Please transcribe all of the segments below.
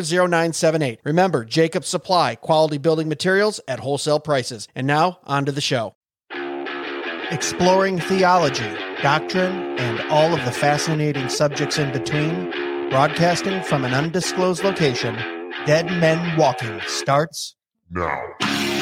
0978. Remember, Jacob Supply, quality building materials at wholesale prices. And now, on to the show. Exploring theology, doctrine, and all of the fascinating subjects in between, broadcasting from an undisclosed location, Dead Men Walking starts now.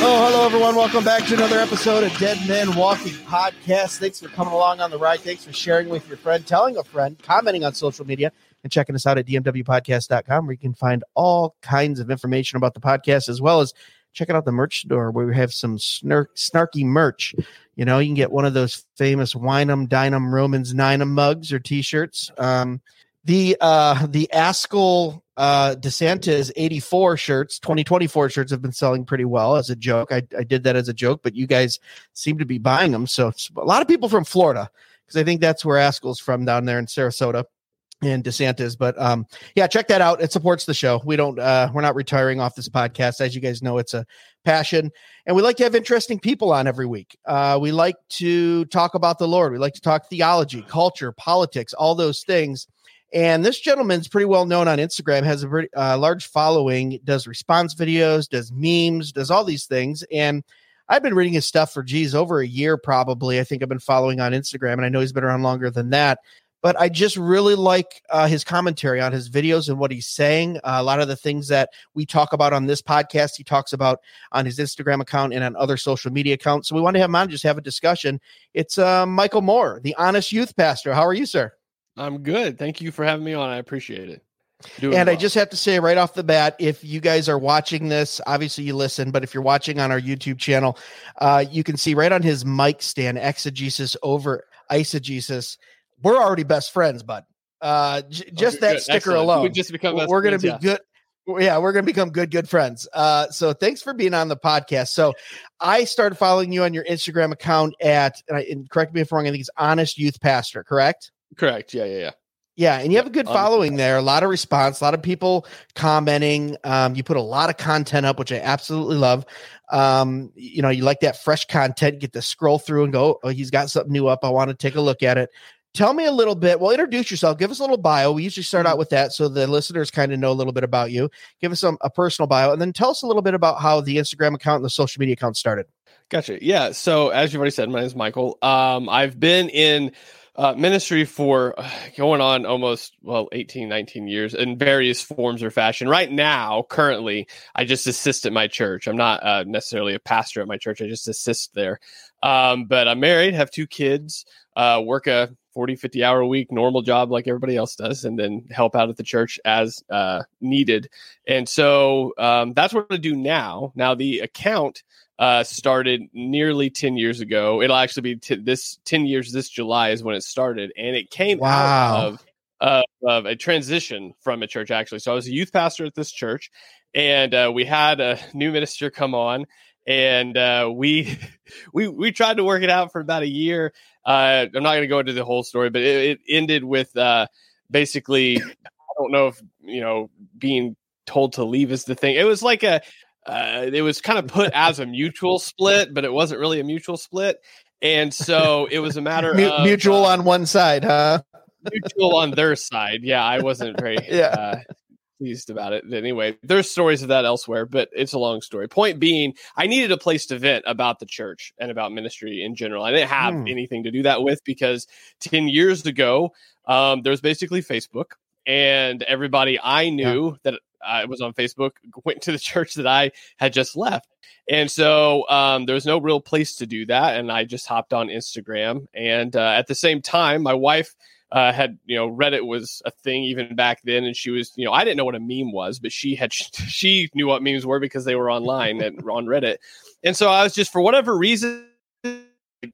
Oh, hello everyone. Welcome back to another episode of Dead Men Walking Podcast. Thanks for coming along on the ride. Thanks for sharing with your friend, telling a friend, commenting on social media, and checking us out at dmwpodcast.com where you can find all kinds of information about the podcast as well as checking out the merch store where we have some snark, snarky merch. You know, you can get one of those famous Wineham, Dynam, Romans, Ninum mugs or t-shirts. Um, the uh the Ascol uh DeSantis 84 shirts 2024 shirts have been selling pretty well as a joke. I, I did that as a joke but you guys seem to be buying them. So a lot of people from Florida because I think that's where Ascol's from down there in Sarasota and DeSantis. But um yeah check that out. It supports the show. We don't uh we're not retiring off this podcast. As you guys know it's a passion. And we like to have interesting people on every week. Uh we like to talk about the lord. We like to talk theology culture politics all those things and this gentleman's pretty well known on Instagram, has a very uh, large following, does response videos, does memes, does all these things. And I've been reading his stuff for, geez, over a year probably. I think I've been following on Instagram, and I know he's been around longer than that. But I just really like uh, his commentary on his videos and what he's saying. Uh, a lot of the things that we talk about on this podcast, he talks about on his Instagram account and on other social media accounts. So we want to have him on, just have a discussion. It's uh, Michael Moore, the Honest Youth Pastor. How are you, sir? I'm good. Thank you for having me on. I appreciate it. Doing and well. I just have to say right off the bat, if you guys are watching this, obviously you listen, but if you're watching on our YouTube channel, uh, you can see right on his mic stand, exegesis over eisegesis. We're already best friends, bud. Uh, j- just okay, that good. sticker Excellent. alone, we just become we're going to be yeah. good. yeah, we're gonna become good, good friends. Uh, so thanks for being on the podcast. So I started following you on your Instagram account at, and, I, and correct me if I'm wrong, I think it's Honest Youth Pastor, correct? Correct. Yeah, yeah, yeah. Yeah, and you have a good following there. A lot of response, a lot of people commenting. Um, you put a lot of content up, which I absolutely love. Um, you know, you like that fresh content. Get to scroll through and go, "Oh, he's got something new up. I want to take a look at it." Tell me a little bit. Well, introduce yourself. Give us a little bio. We usually start out with that, so the listeners kind of know a little bit about you. Give us some a personal bio, and then tell us a little bit about how the Instagram account and the social media account started. Gotcha. Yeah. So as you've already said, my name is Michael. Um, I've been in uh, ministry for uh, going on almost well 18 19 years in various forms or fashion. Right now currently i just assist at my church. I'm not uh, necessarily a pastor at my church. I just assist there. Um, but i'm married have two kids uh, work a 40 50 hour a week normal job like everybody else does and then help out at the church as uh, needed. And so um, that's what i do now. Now the account uh, started nearly 10 years ago. It'll actually be t- this 10 years this July is when it started. And it came wow. out of, uh, of a transition from a church, actually. So I was a youth pastor at this church, and uh, we had a new minister come on. And uh, we we we tried to work it out for about a year. Uh, I'm not going to go into the whole story, but it, it ended with uh, basically I don't know if you know being told to leave is the thing. It was like a uh, it was kind of put as a mutual split, but it wasn't really a mutual split. And so it was a matter M- of mutual uh, on one side, huh? mutual on their side. Yeah, I wasn't very yeah. Uh, pleased about it. Anyway, there's stories of that elsewhere, but it's a long story. Point being, I needed a place to vent about the church and about ministry in general. I didn't have hmm. anything to do that with because 10 years ago, um, there was basically Facebook and everybody I knew yeah. that I was on Facebook, went to the church that I had just left. And so um, there was no real place to do that. And I just hopped on Instagram. And uh, at the same time, my wife uh, had, you know, Reddit was a thing even back then. And she was, you know, I didn't know what a meme was, but she had, she knew what memes were because they were online and on Reddit. And so I was just, for whatever reason,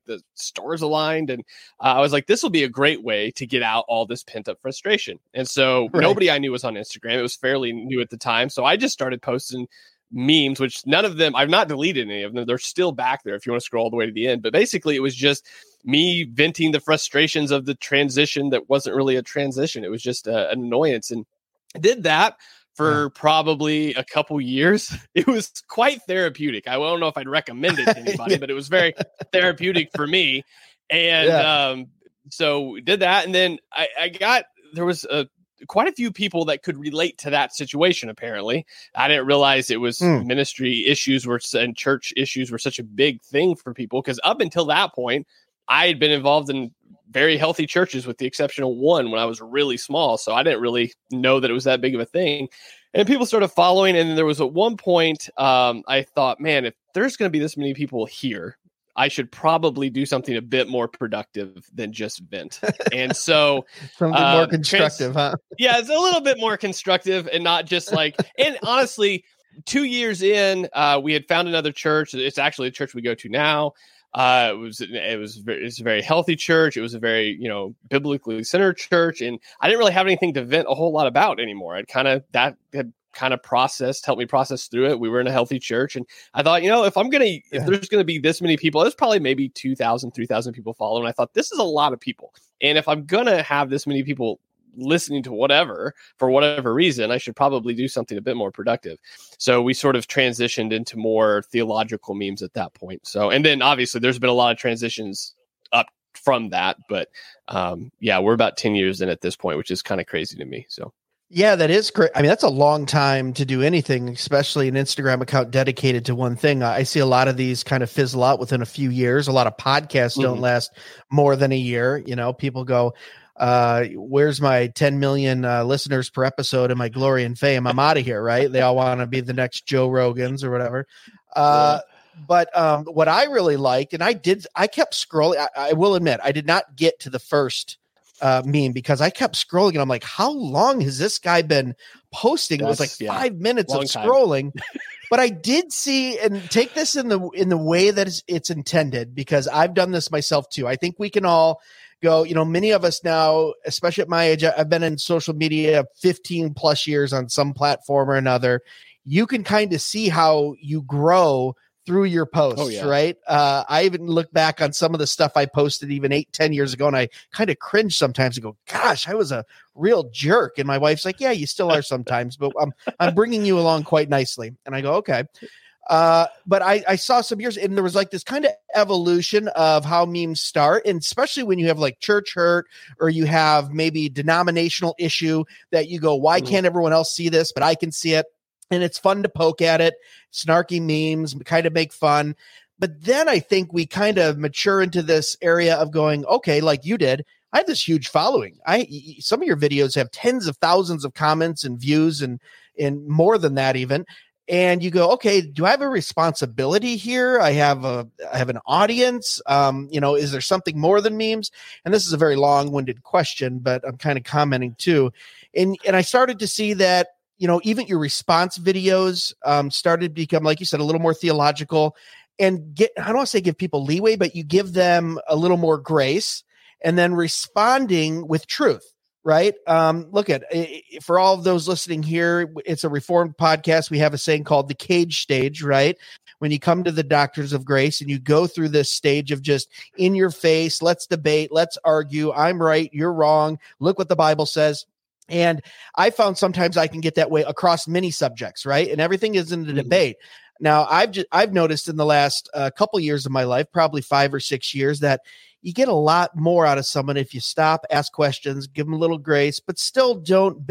the stars aligned and uh, i was like this will be a great way to get out all this pent up frustration. And so right. nobody i knew was on instagram. It was fairly new at the time. So i just started posting memes which none of them i've not deleted any of them. They're still back there if you want to scroll all the way to the end. But basically it was just me venting the frustrations of the transition that wasn't really a transition. It was just uh, an annoyance. And I did that for probably a couple years. It was quite therapeutic. I don't know if I'd recommend it to anybody, but it was very therapeutic for me. And yeah. um, so we did that, and then I, I got there was a quite a few people that could relate to that situation apparently i didn't realize it was mm. ministry issues were and church issues were such a big thing for people because up until that point i had been involved in very healthy churches with the exception of one when I was really small. So I didn't really know that it was that big of a thing. And people started following. And there was at one point, um, I thought, man, if there's going to be this many people here, I should probably do something a bit more productive than just vent. And so something uh, more constructive, trans- huh? yeah, it's a little bit more constructive and not just like, and honestly, two years in, uh, we had found another church. It's actually a church we go to now. Uh, it was it was very, it's a very healthy church. It was a very you know biblically centered church, and I didn't really have anything to vent a whole lot about anymore. I'd kind of that had kind of processed, helped me process through it. We were in a healthy church, and I thought, you know, if I'm gonna yeah. if there's gonna be this many people, there's probably maybe 2,000, 3,000 people following. I thought this is a lot of people, and if I'm gonna have this many people listening to whatever for whatever reason, I should probably do something a bit more productive. So we sort of transitioned into more theological memes at that point. So, and then obviously there's been a lot of transitions up from that, but um, yeah, we're about 10 years in at this point, which is kind of crazy to me. So, yeah, that is great. I mean, that's a long time to do anything, especially an Instagram account dedicated to one thing. I see a lot of these kind of fizzle out within a few years. A lot of podcasts mm-hmm. don't last more than a year. You know, people go, uh, where's my 10 million uh, listeners per episode and my glory and fame? I'm out of here, right? They all want to be the next Joe Rogans or whatever. Uh, but um, what I really liked, and I did, I kept scrolling. I, I will admit, I did not get to the first uh, meme because I kept scrolling and I'm like, how long has this guy been posting? That's, it was like yeah, five minutes of scrolling. but I did see and take this in the in the way that it's, it's intended because I've done this myself too. I think we can all go, you know, many of us now, especially at my age, I've been in social media 15 plus years on some platform or another. You can kind of see how you grow through your posts, oh, yeah. right? Uh, I even look back on some of the stuff I posted even eight, ten years ago, and I kind of cringe sometimes and go, "Gosh, I was a real jerk." And my wife's like, "Yeah, you still are sometimes, but I'm I'm bringing you along quite nicely." And I go, "Okay." Uh, but I, I saw some years and there was like this kind of evolution of how memes start, and especially when you have like church hurt or you have maybe denominational issue that you go, why mm-hmm. can't everyone else see this, but I can see it, and it's fun to poke at it, snarky memes, kind of make fun. But then I think we kind of mature into this area of going, okay, like you did. I have this huge following. I some of your videos have tens of thousands of comments and views and and more than that even and you go okay do i have a responsibility here? I have a i have an audience um you know is there something more than memes? And this is a very long-winded question but i'm kind of commenting too. And and i started to see that you know even your response videos um started to become like you said a little more theological and get i don't want to say give people leeway but you give them a little more grace and then responding with truth right? Um, look at for all of those listening here, it's a reformed podcast. We have a saying called the cage stage, right? When you come to the doctrines of grace and you go through this stage of just in your face, let's debate, let's argue, I'm right, you're wrong, look what the Bible says. And I found sometimes I can get that way across many subjects, right? And everything is in a mm-hmm. debate. Now, I've just I've noticed in the last uh, couple years of my life, probably five or six years, that you get a lot more out of someone if you stop, ask questions, give them a little grace, but still don't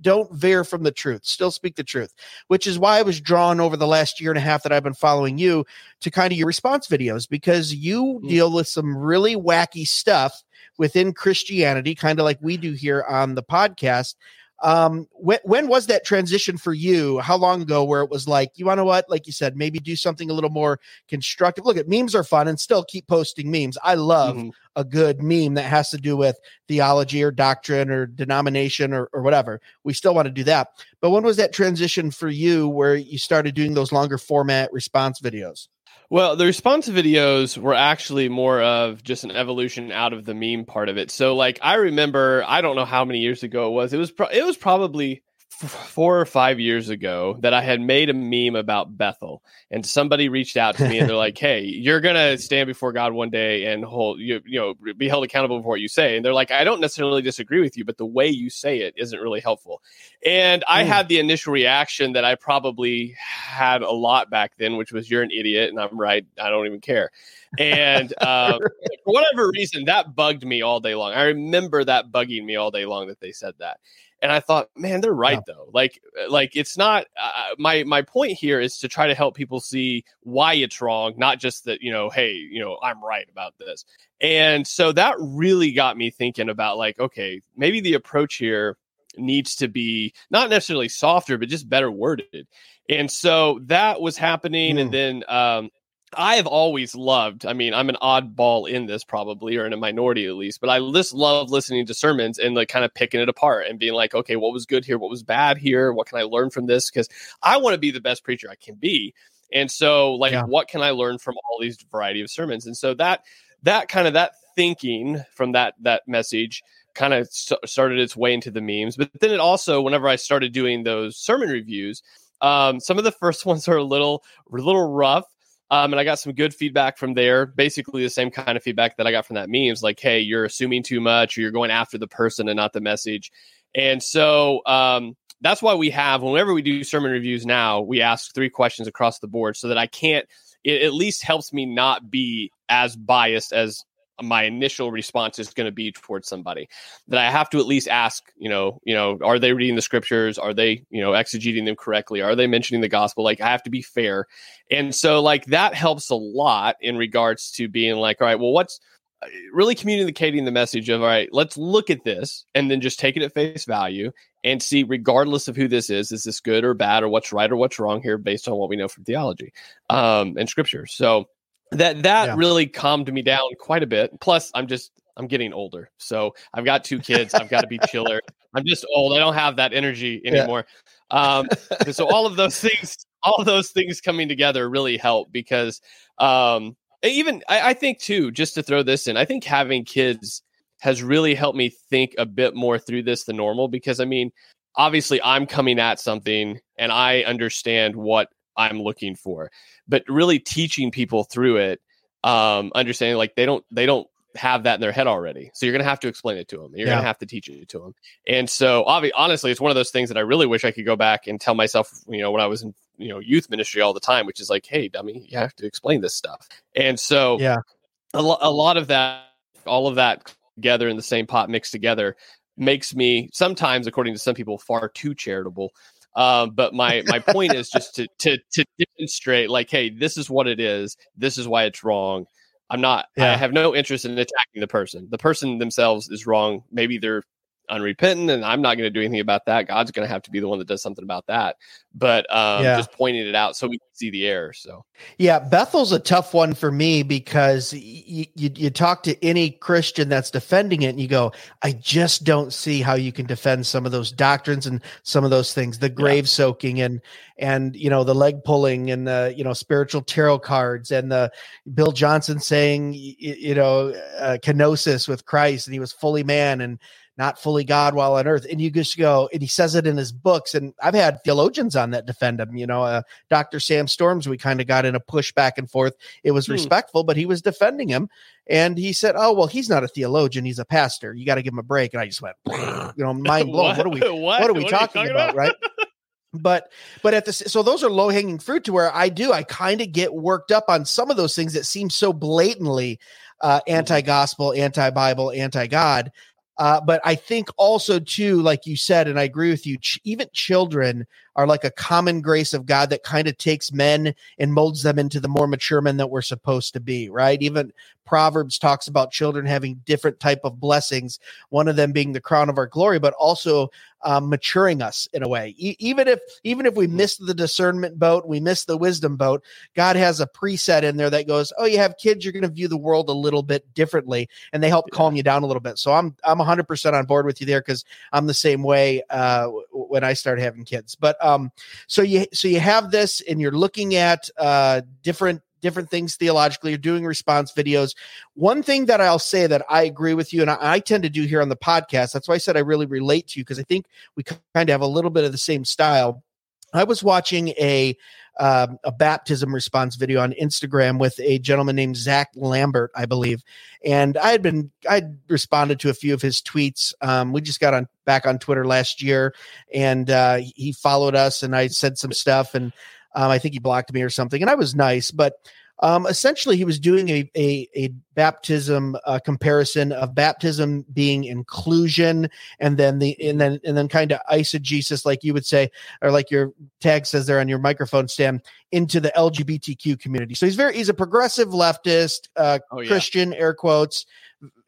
don't veer from the truth. Still speak the truth, which is why I was drawn over the last year and a half that I've been following you to kind of your response videos because you mm. deal with some really wacky stuff within Christianity, kind of like we do here on the podcast. Um, when, when was that transition for you? How long ago where it was like, you want to what? Like you said, maybe do something a little more constructive. Look at memes are fun and still keep posting memes. I love mm-hmm. a good meme that has to do with theology or doctrine or denomination or, or whatever. We still want to do that. But when was that transition for you where you started doing those longer format response videos? Well, the response videos were actually more of just an evolution out of the meme part of it. So, like, I remember, I don't know how many years ago it was. It was pro- it was probably four or five years ago that I had made a meme about Bethel, and somebody reached out to me and they're like, "Hey, you're gonna stand before God one day and hold you you know be held accountable for what you say." And they're like, "I don't necessarily disagree with you, but the way you say it isn't really helpful." And I mm. had the initial reaction that I probably had a lot back then, which was, "You're an idiot," and I'm right. I don't even care. And uh, for whatever reason, that bugged me all day long. I remember that bugging me all day long that they said that and I thought, man, they're right yeah. though. Like, uh, like it's not uh, my my point here is to try to help people see why it's wrong, not just that you know, hey, you know, I'm right about this. And so that really got me thinking about like, okay, maybe the approach here needs to be not necessarily softer, but just better worded. And so that was happening, mm. and then um, I have always loved, I mean, I'm an oddball in this probably, or in a minority at least, but I just love listening to sermons and like kind of picking it apart and being like, okay, what was good here? What was bad here? What can I learn from this? Because I want to be the best preacher I can be. And so, like, yeah. what can I learn from all these variety of sermons? And so that, that kind of that thinking from that, that message kind of st- started its way into the memes. But then it also, whenever I started doing those sermon reviews, um, some of the first ones are a little, a little rough um, and I got some good feedback from there. Basically, the same kind of feedback that I got from that memes, like, "Hey, you're assuming too much, or you're going after the person and not the message." And so um, that's why we have, whenever we do sermon reviews now, we ask three questions across the board, so that I can't. It at least helps me not be as biased as my initial response is going to be towards somebody that I have to at least ask, you know, you know, are they reading the scriptures? Are they, you know, exegeting them correctly? Are they mentioning the gospel? Like I have to be fair. And so like that helps a lot in regards to being like, all right, well, what's uh, really communicating the message of, all right, let's look at this and then just take it at face value and see, regardless of who this is, is this good or bad or what's right or what's wrong here based on what we know from theology um, and scripture. So that that yeah. really calmed me down quite a bit. Plus, I'm just I'm getting older, so I've got two kids. I've got to be chiller. I'm just old. I don't have that energy anymore. Yeah. Um, so all of those things, all of those things coming together really help because um, even I, I think too. Just to throw this in, I think having kids has really helped me think a bit more through this than normal because I mean, obviously I'm coming at something and I understand what I'm looking for, but really teaching people through it, um, understanding like they don't they don't have that in their head already. So you're going to have to explain it to them. You're yeah. going to have to teach it to them. And so obviously, honestly, it's one of those things that I really wish I could go back and tell myself, you know, when I was in, you know, youth ministry all the time, which is like, Hey, dummy, you have to explain this stuff. And so, yeah, a, lo- a lot of that, all of that together in the same pot mixed together makes me sometimes, according to some people, far too charitable. Um, but my my point is just to to to demonstrate, like, hey, this is what it is. This is why it's wrong. I'm not. Yeah. I have no interest in attacking the person. The person themselves is wrong. Maybe they're unrepentant, and I'm not going to do anything about that. God's going to have to be the one that does something about that. But um, yeah. just pointing it out so we can see the error. So yeah, Bethel's a tough one for me because you, you you talk to any Christian that's defending it, and you go, I just don't see how you can defend some of those doctrines and some of those things, the grave yeah. soaking and and you know the leg pulling and the you know spiritual tarot cards and the Bill Johnson saying you, you know uh, kenosis with Christ and he was fully man and not fully God while on earth. And you just go, and he says it in his books. And I've had theologians on that defend him. You know, uh, Dr. Sam Storms, we kind of got in a push back and forth. It was hmm. respectful, but he was defending him. And he said, Oh, well, he's not a theologian. He's a pastor. You got to give him a break. And I just went, you know, mind blown. what? what are we, what? what are we what talking, are talking, about? about? right? but but at the so those are low hanging fruit to where I do I kind of get worked up on some of those things that seem so blatantly uh, mm-hmm. anti gospel, anti Bible, anti God uh, but I think also too, like you said, and I agree with you. Ch- even children are like a common grace of God that kind of takes men and molds them into the more mature men that we're supposed to be, right? Even Proverbs talks about children having different type of blessings, one of them being the crown of our glory, but also um, maturing us in a way. E- even if even if we mm-hmm. miss the discernment boat, we miss the wisdom boat, God has a preset in there that goes, "Oh, you have kids, you're going to view the world a little bit differently," and they help calm you down a little bit. So I'm I'm 100% on board with you there because I'm the same way uh, when I started having kids. But um, so you so you have this, and you're looking at uh, different different things theologically. You're doing response videos. One thing that I'll say that I agree with you, and I, I tend to do here on the podcast. That's why I said I really relate to you because I think we kind of have a little bit of the same style. I was watching a um, a baptism response video on Instagram with a gentleman named Zach Lambert, I believe, and I had been I responded to a few of his tweets. Um, we just got on back on Twitter last year, and uh, he followed us, and I said some stuff, and um, I think he blocked me or something, and I was nice, but um, essentially, he was doing a a, a baptism uh, comparison of baptism being inclusion, and then the and then and then kind of eisegesis, like you would say, or like your tag says there on your microphone stand, into the LGBTQ community. So he's very he's a progressive leftist, uh, oh, yeah. Christian, air quotes,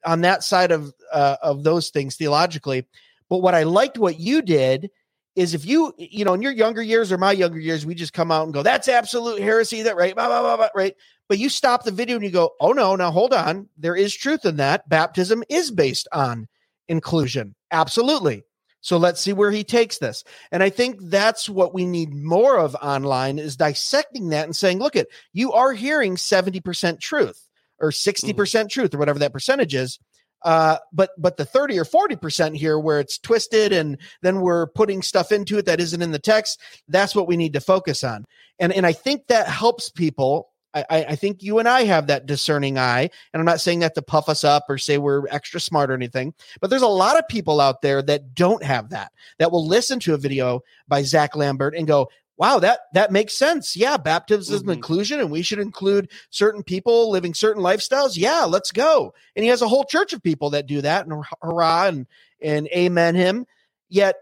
on that side of uh, of those things theologically. But what I liked what you did is if you, you know, in your younger years or my younger years, we just come out and go, that's absolute heresy, that right, blah, blah, blah, blah, right? But you stop the video and you go, oh no, now hold on. There is truth in that. Baptism is based on inclusion. Absolutely. So let's see where he takes this. And I think that's what we need more of online is dissecting that and saying, look at you are hearing 70% truth or 60% mm hmm truth or whatever that percentage is. Uh, but but the 30 or 40 percent here where it's twisted and then we're putting stuff into it that isn't in the text that's what we need to focus on. And and i think that helps people. I, I think you and I have that discerning eye, and I'm not saying that to puff us up or say we're extra smart or anything, but there's a lot of people out there that don't have that, that will listen to a video by Zach Lambert and go, wow that that makes sense yeah baptism mm-hmm. inclusion and we should include certain people living certain lifestyles yeah let's go and he has a whole church of people that do that and hurrah and and amen him yet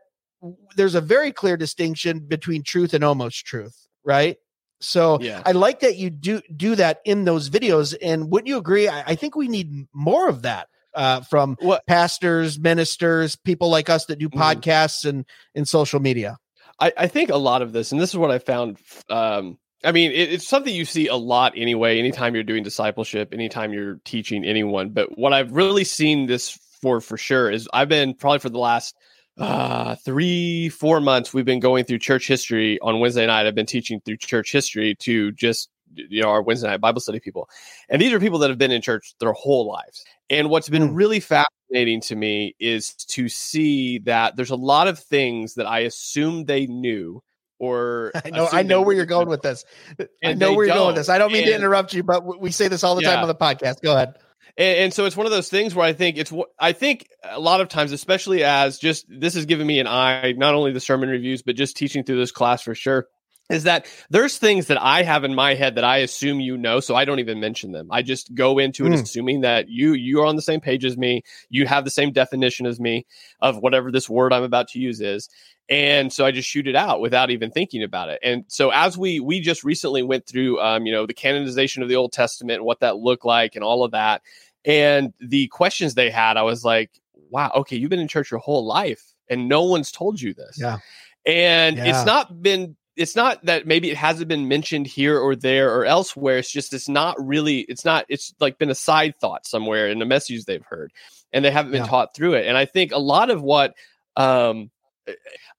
there's a very clear distinction between truth and almost truth right so yeah. i like that you do do that in those videos and wouldn't you agree i, I think we need more of that uh, from what? pastors ministers people like us that do mm-hmm. podcasts and in social media I, I think a lot of this, and this is what I found. Um, I mean, it, it's something you see a lot anyway. Anytime you're doing discipleship, anytime you're teaching anyone. But what I've really seen this for for sure is I've been probably for the last uh, three, four months, we've been going through church history on Wednesday night. I've been teaching through church history to just you know our Wednesday night Bible study people, and these are people that have been in church their whole lives. And what's been mm. really fascinating to me is to see that there's a lot of things that I assume they knew or I know I know where you're going with this. I know where you're going with this. I don't mean and, to interrupt you, but we say this all the yeah. time on the podcast. Go ahead. And, and, so it's one of those things where I think it's I think a lot of times, especially as just this has given me an eye, not only the sermon reviews, but just teaching through this class for sure is that there's things that I have in my head that I assume you know, so I don't even mention them. I just go into it mm. assuming that you you are on the same page as me, you have the same definition as me of whatever this word I'm about to use is. And so I just shoot it out without even thinking about it. And so as we we just recently went through um, you know, the canonization of the Old Testament and what that looked like and all of that. And the questions they had, I was like, wow, okay, you've been in church your whole life and no one's told you this. Yeah. And yeah. it's not been it's not that maybe it hasn't been mentioned here or there or elsewhere. It's just it's not really it's not it's like been a side thought somewhere in the messages they've heard, and they haven't been yeah. taught through it. And I think a lot of what um,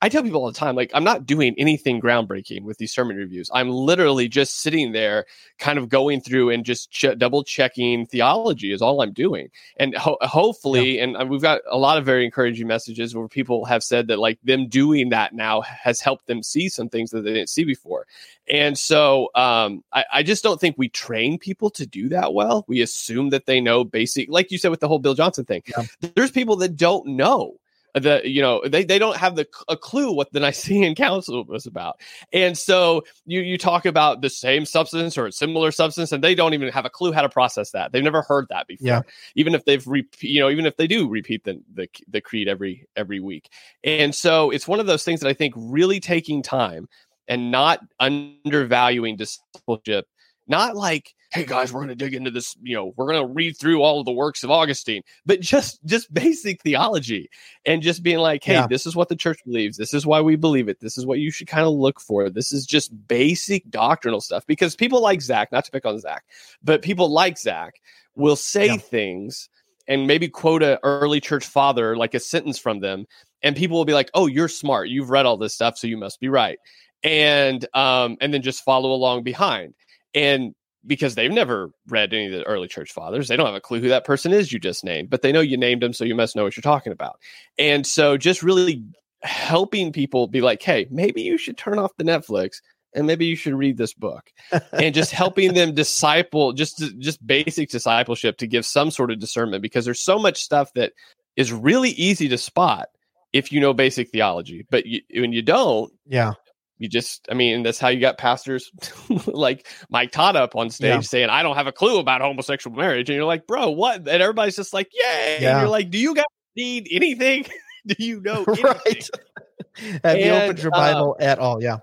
I tell people all the time, like, I'm not doing anything groundbreaking with these sermon reviews. I'm literally just sitting there, kind of going through and just ch- double checking theology is all I'm doing. And ho- hopefully, yeah. and uh, we've got a lot of very encouraging messages where people have said that, like, them doing that now has helped them see some things that they didn't see before. And so um, I, I just don't think we train people to do that well. We assume that they know basic, like you said with the whole Bill Johnson thing. Yeah. There's people that don't know the you know they, they don't have the a clue what the Nicene Council was about, and so you you talk about the same substance or a similar substance, and they don't even have a clue how to process that. They've never heard that before. Yeah. Even if they've re- you know even if they do repeat the, the the creed every every week, and so it's one of those things that I think really taking time and not undervaluing discipleship not like hey guys we're going to dig into this you know we're going to read through all of the works of augustine but just just basic theology and just being like hey yeah. this is what the church believes. This is why we believe it. This is what you should kind of look for. This is just basic doctrinal stuff. Because people like zach not to pick on zach but people like zach will say yeah. things and maybe quote a early church father like a sentence from them and people will be like oh you're smart. You've read all this stuff so you must be right. And um and then just follow along behind and because they've never read any of the early church fathers, they don't have a clue who that person is you just named, but they know you named them, so you must know what you're talking about. And so just really helping people be like, hey, maybe you should turn off the Netflix and maybe you should read this book and just helping them disciple just just basic discipleship to give some sort of discernment because there's so much stuff that is really easy to spot if you know basic theology but you, when you don't yeah you just i mean that's how you got pastors like mike todd up on stage yeah. saying i don't have a clue about homosexual marriage. And you're like bro what? And everybody's just like yay. Yeah. and you're like do you guys need anything? Do you know anything? right have you opened your bible uh, at all? Yeah.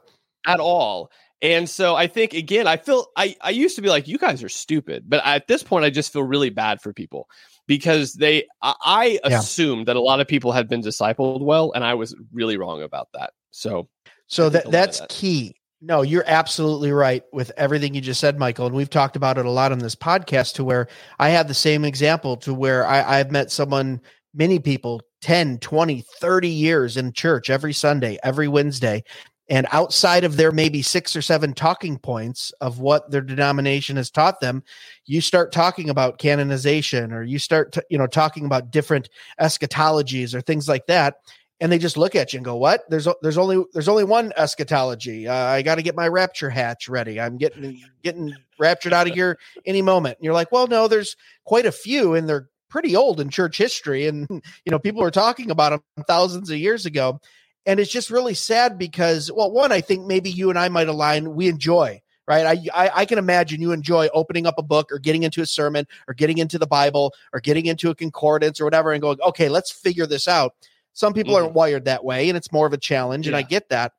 at all. And so i think again i feel i i used to be like you guys are stupid. But at this point i just feel really bad for people because they i, I yeah. assumed that a lot of people had been discipled well and i was really wrong about that. So so that that's that. key. No, you're absolutely right with everything you just said, Michael. And we've talked about it a lot on this podcast to where I have the same example to where I, I've met someone, many people, 10, 20, 30 years in church every Sunday, every Wednesday. And outside of their maybe six or seven talking points of what their denomination has taught them, you start talking about canonization or you start, t- you know, talking about different eschatologies or things like that and they just look at you and go, "What? There's there's only there's only one eschatology. Uh, I got to get my rapture hatch ready. I'm getting getting raptured out of here any moment." And you're like, "Well, no, there's quite a few, and they're pretty old in church history, and you know people were talking about them thousands of years ago." And it's just really sad because, well, one, I think maybe you and I might align. We enjoy right? I, I, I can imagine you enjoy opening up a book or getting into a sermon or getting into the Bible or getting into a concordance or whatever and going, okay, let's figure this out. Some people mm-hmm. aren't wired that way, and it's more of a challenge, yeah. and I get that.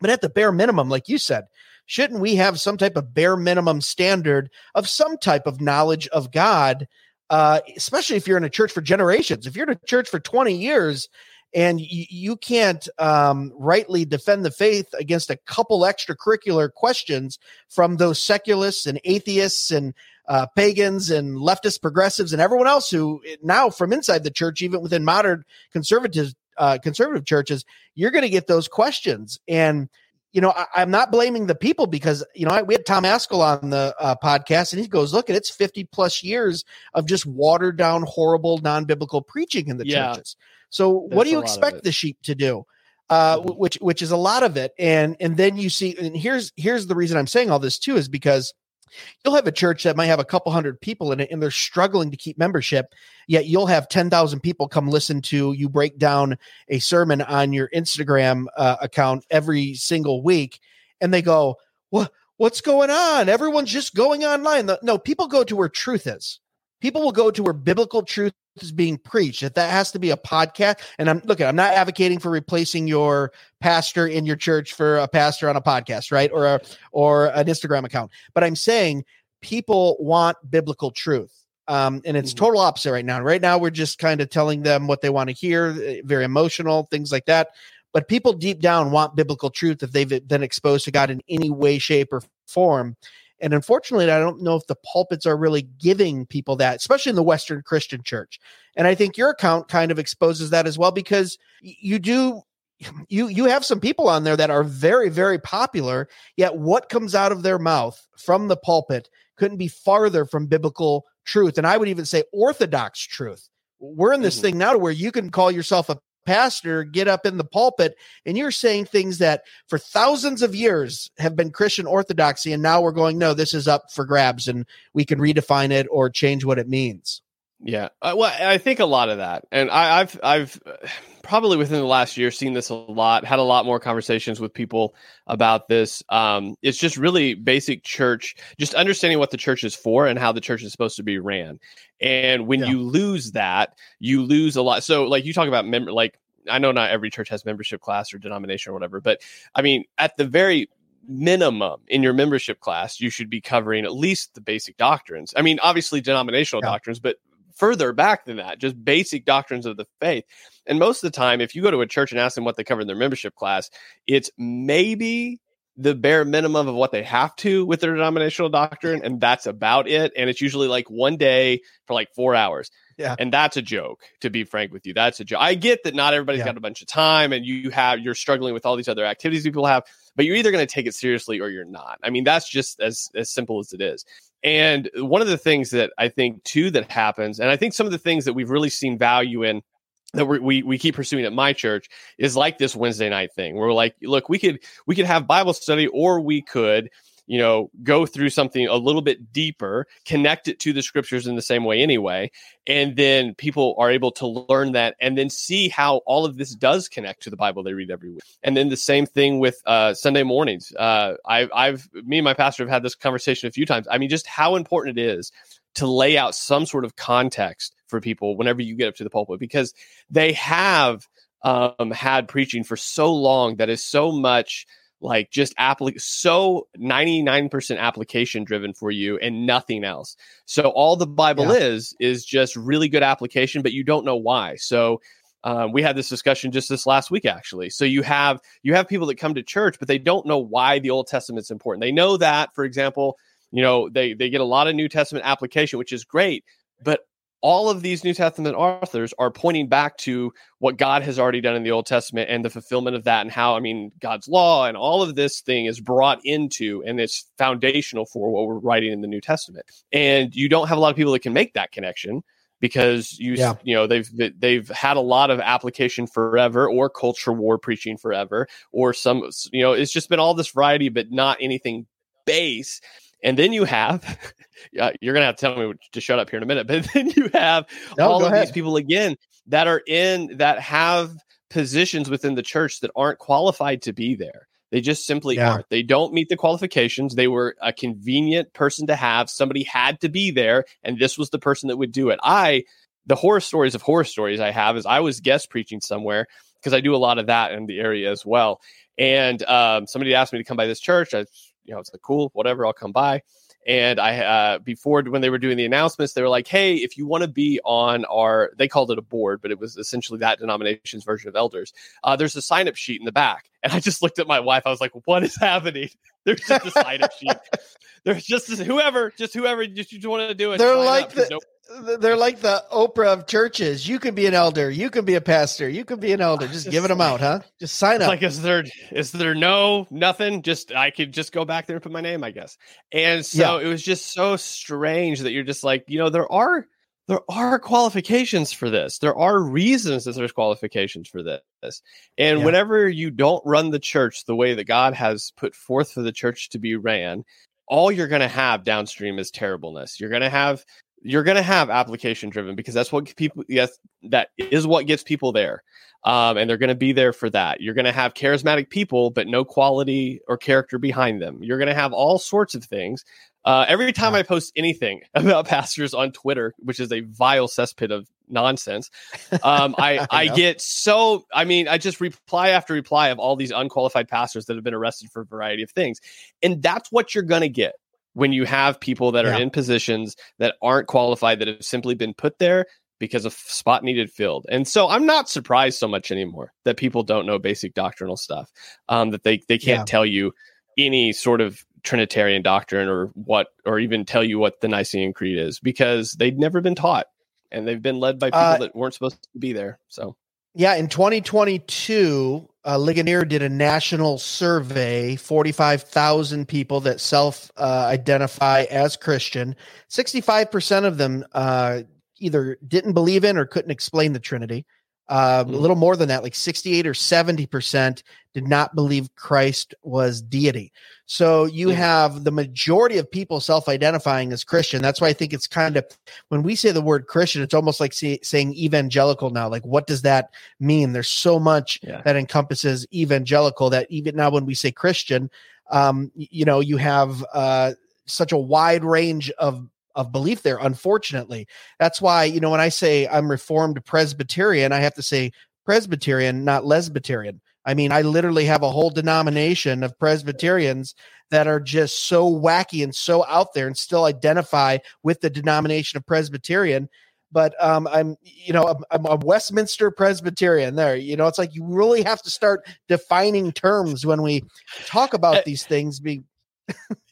But at the bare minimum, like you said, shouldn't we have some type of bare minimum standard of some type of knowledge of God? Uh, especially if you're in a church for generations. If you're in a church for 20 years and y- you can't um, rightly defend the faith against a couple extracurricular questions from those secularists and atheists and uh, pagans and leftist progressives and everyone else who now from inside the church, even within modern conservative uh, conservative churches, you're going to get those questions. And you know, I, am not blaming the people because, you know, I, we had Tom Ascol on the uh, podcast and he goes, look, it's 50 plus years of just watered down, horrible, non biblical preaching in the yeah. churches. So what do you expect the sheep to do? Uh, mm-hmm. which which is a lot of it, and and then you see, and here's here's the reason I'm saying all this too is because you'll have a church that might have a couple hundred people in it and they're struggling to keep membership yet you'll have 10,000 people come listen to you break down a sermon on your Instagram uh, account every single week and they go what what's going on? Everyone's just going online. No people go to where truth is. People will go to where biblical truth is being preached that that has to be a podcast and i'm looking i'm not advocating for replacing your pastor in your church for a pastor on a podcast right or a or an instagram account but i'm saying people want biblical truth um, and it's mm-hmm. total opposite right now right now we're just kind of telling them what they want to hear eh, very emotional things like that but people deep down want biblical truth if they've been exposed to god in any way shape or form and unfortunately, I don't know if the pulpits are really giving people that, especially in the Western Christian church. And I think your account kind of exposes that as well because you do you you have some people on there that are very very popular yet what comes out of their mouth from the pulpit couldn't be farther from biblical truth and i would even say orthodox truth we're in this mm-hmm. thing now to where you can call yourself a pastor get up in the pulpit and you're saying things that for thousands of years have been Christian orthodoxy and now we're going no this is up for grabs and we can redefine it or change what it means. Yeah. Uh, well I think a lot of that. And I, I've I've probably within the last year seen this a lot, had a lot more conversations with people about this. Um, it's just really basic church, just understanding what the church is for and how the church is supposed to be ran. And when yeah. you lose that, you lose a lot. So, like you talk about member, like I know not every church has membership class or denomination or whatever, but I mean, at the very minimum in your membership class, you should be covering at least the basic doctrines. I mean, obviously denominational yeah. doctrines, but further back than that, just basic doctrines of the faith. And most of the time, if you go to a church and ask them what they cover in their membership class, it's maybe the bare minimum of what they have to with their denominational doctrine, and that's about it. And it's usually like one day for like four hours. Yeah. And that's a joke, to be frank with you. That's a joke. I get that not everybody's yeah. got a bunch of time and you have you're struggling with all these other activities people have, but you're either going to take it seriously or you're not. I mean, that's just as as simple as it is. And one of the things that I think too that happens, and I think some of the things that we've really seen value in that we we keep pursuing at my church is like this Wednesday night thing. Where we're like, look, we could we could have Bible study, or we could you know, go through something a little bit deeper, connect it to the scriptures in the same way anyway. And then people are able to learn that and then see how all of this does connect to the Bible they read every week. And then the same thing with uh, Sunday mornings. Uh, I've, I've, me and my pastor have had this conversation a few times. I mean, just how important it is to lay out some sort of context for people whenever you get up to the pulpit because they have um, had preaching for so long that is so much like just applic so 99% application driven for you and nothing else. So all the Bible yeah. is is just really good application, but you don't know why. So um, we had this discussion just this last week actually. So you have you have people that come to church, but they don't know why the Old Testament's important. They know that, for example, you know they they get a lot of New Testament application, which is great, but all of these New Testament authors are pointing back to what God has already done in the Old Testament and the fulfillment of that, and how, I mean, God's law and all of this thing is brought into and it's foundational for what we're writing in the New Testament. And you don't have a lot of people that can make that connection because you yeah. you know they've they've had a lot of application forever or culture war preaching forever or some you know it's just been all this variety but not anything base and then you have, uh, you're going to have to tell me to shut up here in a minute, but then you have no, all of ahead. these people again that are in, that have positions within the church that aren't qualified to be there. They just simply yeah. aren't. They don't meet the qualifications. They were a convenient person to have. Somebody had to be there, and this was the person that would do it. I, the horror stories of horror stories I have is I was guest preaching somewhere because I do a lot of that in the area as well. And um, somebody asked me to come by this church. I you know, it's like cool, whatever, I'll come by. And I, uh, before when they were doing the announcements, they were like, "Hey, if you want to be on our," they called it a board, but it was essentially that denomination's version of elders. Uh, there's a sign up sheet in the back, and I just looked at my wife. I was like, "What is happening?" There's just a sign up sheet. There's just whoever, just whoever, just you want to do it. They're like the, they're like the Oprah of churches. You can be an elder. You can be a pastor. You can be an elder. Just, just giving them out, huh? Just sign up. Like, is there is there no nothing? Just I could just go back there and put my name, I guess. And so yeah. it was just so strange that you're just like, you know, there are there are qualifications for this. There are reasons that there's qualifications for this. And yeah. whenever you don't run the church the way that God has put forth for the church to be ran, all you're going to have downstream is terribleness. You're going to have you're going to have application driven because that's what people yes that is what gets people there. Um, and they're going to be there for that. You're going to have charismatic people but no quality or character behind them. You're going to have all sorts of things. Uh, every time i post anything about pastors on twitter which is a vile cesspit of nonsense um, I, I, I get so i mean i just reply after reply of all these unqualified pastors that have been arrested for a variety of things. And that's what you're going to get when you have people that are yeah. in positions that aren't qualified that have simply been put there because a spot needed filled. And so I'm not surprised so much anymore that people don't know basic doctrinal stuff. Um, that they they can't yeah. tell you any sort of Trinitarian doctrine or what, or even tell you what the Nicene Creed is because they've never been taught and they've been led by people uh, that weren't supposed to be there. So yeah, in 2022, uh, Ligonier did a national survey, 45,000 people that self uh, identify as Christian. 65% of them uh, either didn't believe in or couldn't explain the Trinity. Uh, mm-hmm. A little more than that, like 68 or 70% did not believe Christ was deity. So you mm-hmm. have the majority of people self identifying as Christian. That's why I think it's kind of, when we say the word Christian, it's almost like say, saying evangelical now. Like, what does that mean? There's so much yeah. that encompasses evangelical that even now when we say Christian, um, you know, you have uh, such a wide range of of belief there unfortunately that's why you know when i say i'm reformed presbyterian i have to say presbyterian not lesbyterian i mean i literally have a whole denomination of presbyterians that are just so wacky and so out there and still identify with the denomination of presbyterian but um, I'm, you know, I'm, I'm, a Westminster Presbyterian. There, you know, it's like you really have to start defining terms when we talk about eh these things. Be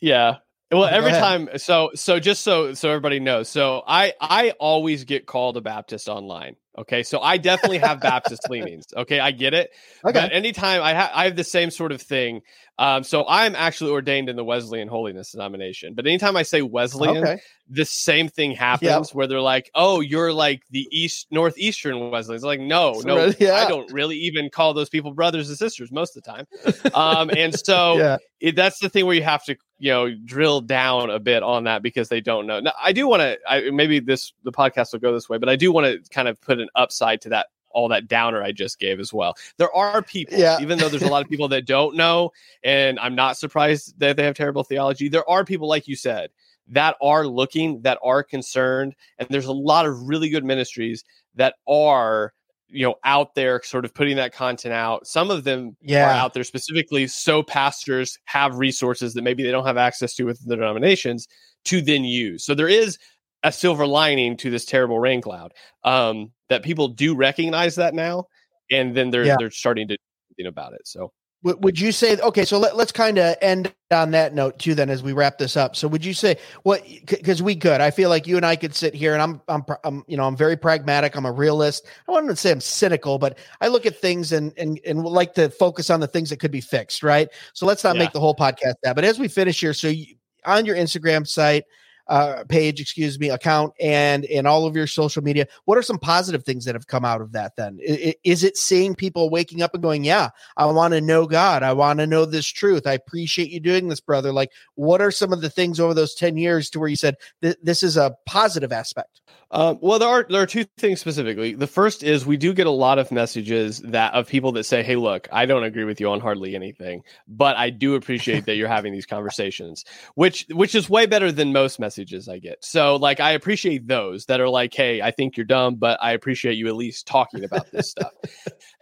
yeah, well, every time, so so just so so everybody knows, so I I always get called a Baptist online. Okay, so I definitely have Baptist leanings. Okay, I get it. Okay. But anytime I have I have the same sort of thing. Um, so I'm actually ordained in the Wesleyan Holiness denomination. But anytime I say Wesleyan, okay. the same thing happens yep. where they're like, "Oh, you're like the East Northeastern Wesleyans." Like, no, no, yeah. I don't really even call those people brothers and sisters most of the time. Um, and so yeah. it, that's the thing where you have to you know drill down a bit on that because they don't know. Now, I do want to. Maybe this the podcast will go this way, but I do want to kind of put an upside to that all that downer I just gave as well. There are people, yeah. even though there's a lot of people that don't know, and I'm not surprised that they have terrible theology. There are people, like you said, that are looking, that are concerned, and there's a lot of really good ministries that are you know out there sort of putting that content out some of them yeah. are out there specifically so pastors have resources that maybe they don't have access to within their denominations to then use so there is a silver lining to this terrible rain cloud um, that people do recognize that now and then they're yeah. they're starting to think about it so would you say okay? So let, us kind of end on that note too. Then, as we wrap this up, so would you say what? Because we could. I feel like you and I could sit here, and I'm, I'm, I'm, you know, I'm very pragmatic. I'm a realist. I wouldn't say I'm cynical, but I look at things and and and like to focus on the things that could be fixed. Right. So let's not yeah. make the whole podcast that. But as we finish here, so you, on your Instagram site, uh, page, excuse me, account, and in all of your social media. What are some positive things that have come out of that? Then is it seeing people waking up and going, "Yeah, I want to know God. I want to know this truth. I appreciate you doing this, brother." Like, what are some of the things over those ten years to where you said this is a positive aspect? Um, well, there are there are two things specifically. The first is we do get a lot of messages that of people that say, "Hey, look, I don't agree with you on hardly anything, but I do appreciate that you're having these conversations," which which is way better than most messages I get. So, like, I appreciate those that are like, "Hey, I think you're dumb, but I appreciate you at least talking about this stuff."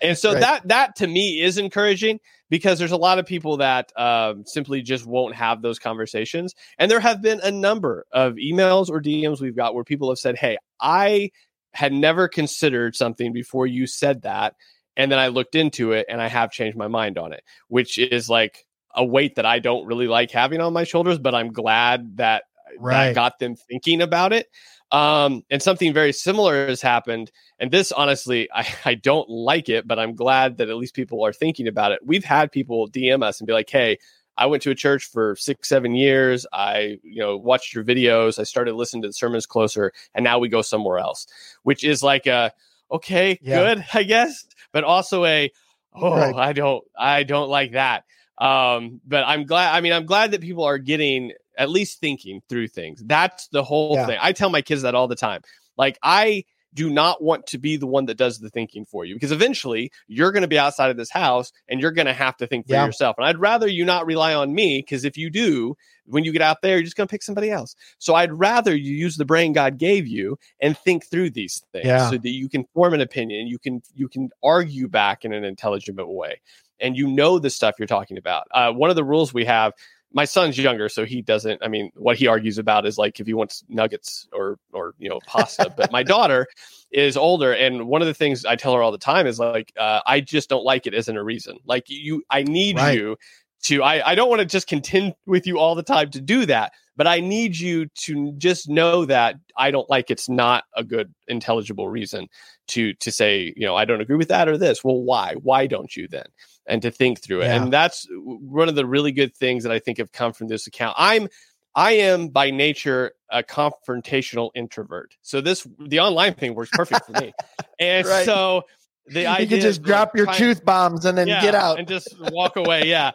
And so right. that that to me is encouraging because there's a lot of people that um, simply just won't have those conversations. And there have been a number of emails or DMs we've got where people have said, Hey, I had never considered something before you said that. And then I looked into it and I have changed my mind on it, which is like a weight that I don't really like having on my shoulders, but I'm glad that right. that got them thinking about it. Um, and something very similar has happened. And this, honestly, I, I don't like it, but I'm glad that at least people are thinking about it. We've had people DM us and be like, hey, I went to a church for six, seven years. I, you know, watched your videos. I started listening to the sermons closer, and now we go somewhere else, which is like a okay, yeah. good, I guess, but also a oh, right. I don't, I don't like that. Um, but I'm glad. I mean, I'm glad that people are getting at least thinking through things. That's the whole yeah. thing. I tell my kids that all the time. Like I do not want to be the one that does the thinking for you because eventually you're going to be outside of this house and you're going to have to think for yeah. yourself. And I'd rather you not rely on me because if you do, when you get out there, you're just going to pick somebody else. So I'd rather you use the brain God gave you and think through these things yeah. so that you can form an opinion, you can you can argue back in an intelligent way and you know the stuff you're talking about. Uh, one of the rules we have my son's younger, so he doesn't. I mean, what he argues about is like if he wants nuggets or or you know pasta. but my daughter is older, and one of the things I tell her all the time is like, uh, I just don't like it isn't a reason. Like you, I need right. you to. I I don't want to just contend with you all the time to do that, but I need you to just know that I don't like it's not a good intelligible reason to to say you know I don't agree with that or this. Well, why? Why don't you then? And to think through it. Yeah. And that's one of the really good things that I think have come from this account. I'm I am by nature a confrontational introvert. So this the online thing works perfect for me. And right. so the idea you can just drop your truth bombs and then yeah, get out and just walk away. Yeah.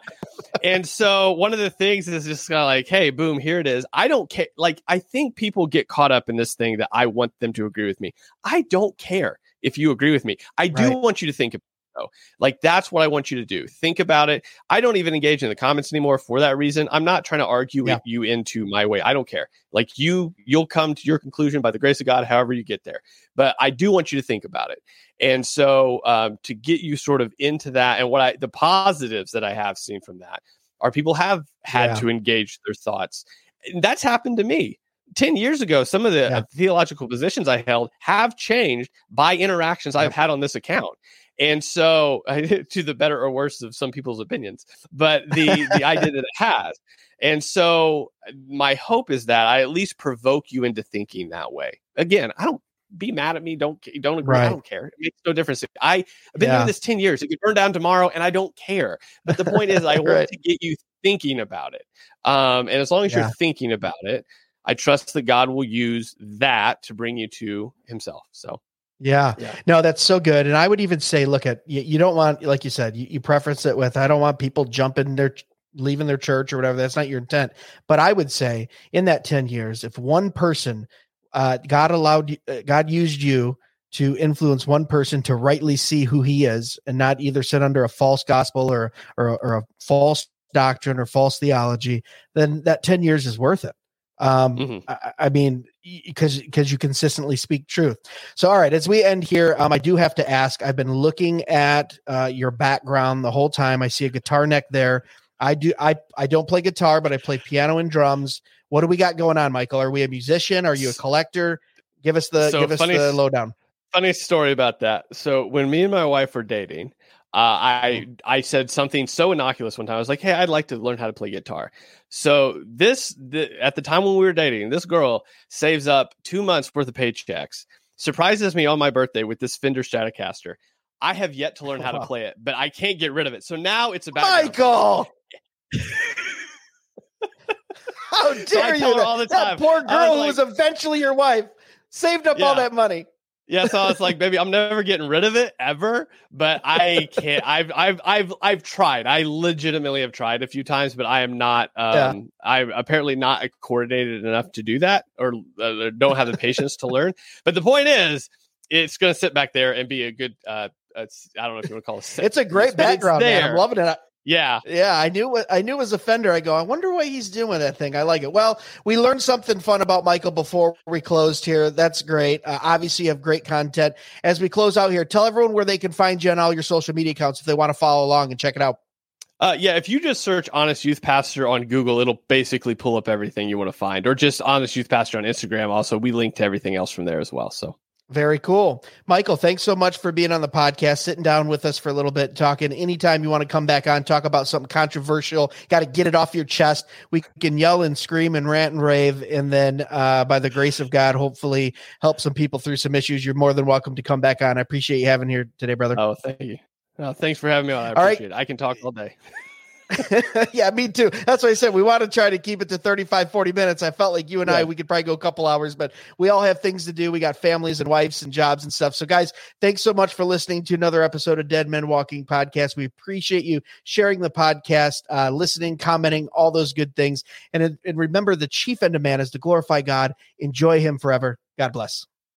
and so one of the things is just kind of like, hey, boom, here it is. I don't care. Like I think people get caught up in this thing that I want them to agree with me. I don't care if you agree with me. I do right. want you to think like that's what I want you to do. Think about it. I don't even engage in the comments anymore for that reason. I'm not trying to argue yeah. you into my way. I don't care. Like you, you'll come to your conclusion by the grace of God, however you get there. But I do want you to think about it. And so um, to get you sort of into that, and what I the positives that I have seen from that are people have had yeah. to engage their thoughts. And that's happened to me. 10 years ago, some of the yeah. theological positions I held have changed by interactions I've had on this account. And so, to the better or worse of some people's opinions, but the the idea that it has. And so, my hope is that I at least provoke you into thinking that way. Again, I don't be mad at me. Don't don't agree. Right. I don't care. It makes no difference. I, I've been yeah. doing this ten years. It could burn down tomorrow, and I don't care. But the point is, I right. want to get you thinking about it. Um, and as long as yeah. you're thinking about it, I trust that God will use that to bring you to Himself. So yeah. yeah. No, that's so good. And I would even say, look at you, you don't want, like you said, you, you, preference it with, I don't want people jumping their, leaving their church or whatever. That's not your intent. But I would say in that 10 years, if one person, uh, God allowed, uh, God used you to influence one person to rightly see who he is and not either sit under a false gospel or, or, or a false doctrine or false theology, then that 10 years is worth it. Um, mm-hmm. I, I, mean, because because you consistently speak truth. So, all right, as we end here, um, I do have to ask. I've been looking at uh, your background the whole time. I see a guitar neck there. I do. I I don't play guitar, but I play piano and drums. What do we got going on, Michael? Are we a musician? Are you a collector? Give us the so give us the lowdown. Funny story about that. So when me and my wife were dating, uh, I I said something so innocuous one time. I was like, "Hey, I'd like to learn how to play guitar." So this the, at the time when we were dating, this girl saves up two months worth of paychecks, surprises me on my birthday with this Fender Stratocaster. I have yet to learn how to play it, but I can't get rid of it. So now it's about Michael. How dare so you? All the time. That poor girl like, who was eventually your wife saved up yeah. all that money. Yeah, so I was like, baby, I'm never getting rid of it ever. But I can't. I've I've I've I've tried. I legitimately have tried a few times, but I am not. Um, yeah. I'm apparently not coordinated enough to do that, or uh, don't have the patience to learn. But the point is, it's going to sit back there and be a good. Uh, I don't know if you want to call it. It's a great background, man. I'm loving it. Yeah. Yeah. I knew what I knew it was a Fender. I go, I wonder why he's doing that thing. I like it. Well, we learned something fun about Michael before we closed here. That's great. Uh, obviously, you have great content. As we close out here, tell everyone where they can find you on all your social media accounts if they want to follow along and check it out. Uh, yeah, if you just search Honest Youth Pastor on Google, it'll basically pull up everything you want to find, or just Honest Youth Pastor on Instagram. Also, we link to everything else from there as well. So Very cool. Michael, thanks so much for being on the podcast, sitting down with us for a little bit, talking. Anytime you want to come back on, talk about something controversial, got to get it off your chest. We can yell and scream and rant and rave. And then, uh, by the grace of God, hopefully help some people through some issues. You're more than welcome to come back on. I appreciate you having here today, brother. Oh, thank you. Oh, thanks for having me on. I appreciate it. I can talk all day. yeah, me too. That's what I said. We want to try to keep it to 35, 40 minutes. I felt like you and yeah. I, we could probably go a couple hours, but we all have things to do. We got families and wives and jobs and stuff. So, guys, thanks so much for listening to another episode of Dead Men Walking Podcast. We appreciate you sharing the podcast, uh, listening, commenting, all those good things. And, and remember, the chief end of man is to glorify God, enjoy Him forever. God bless.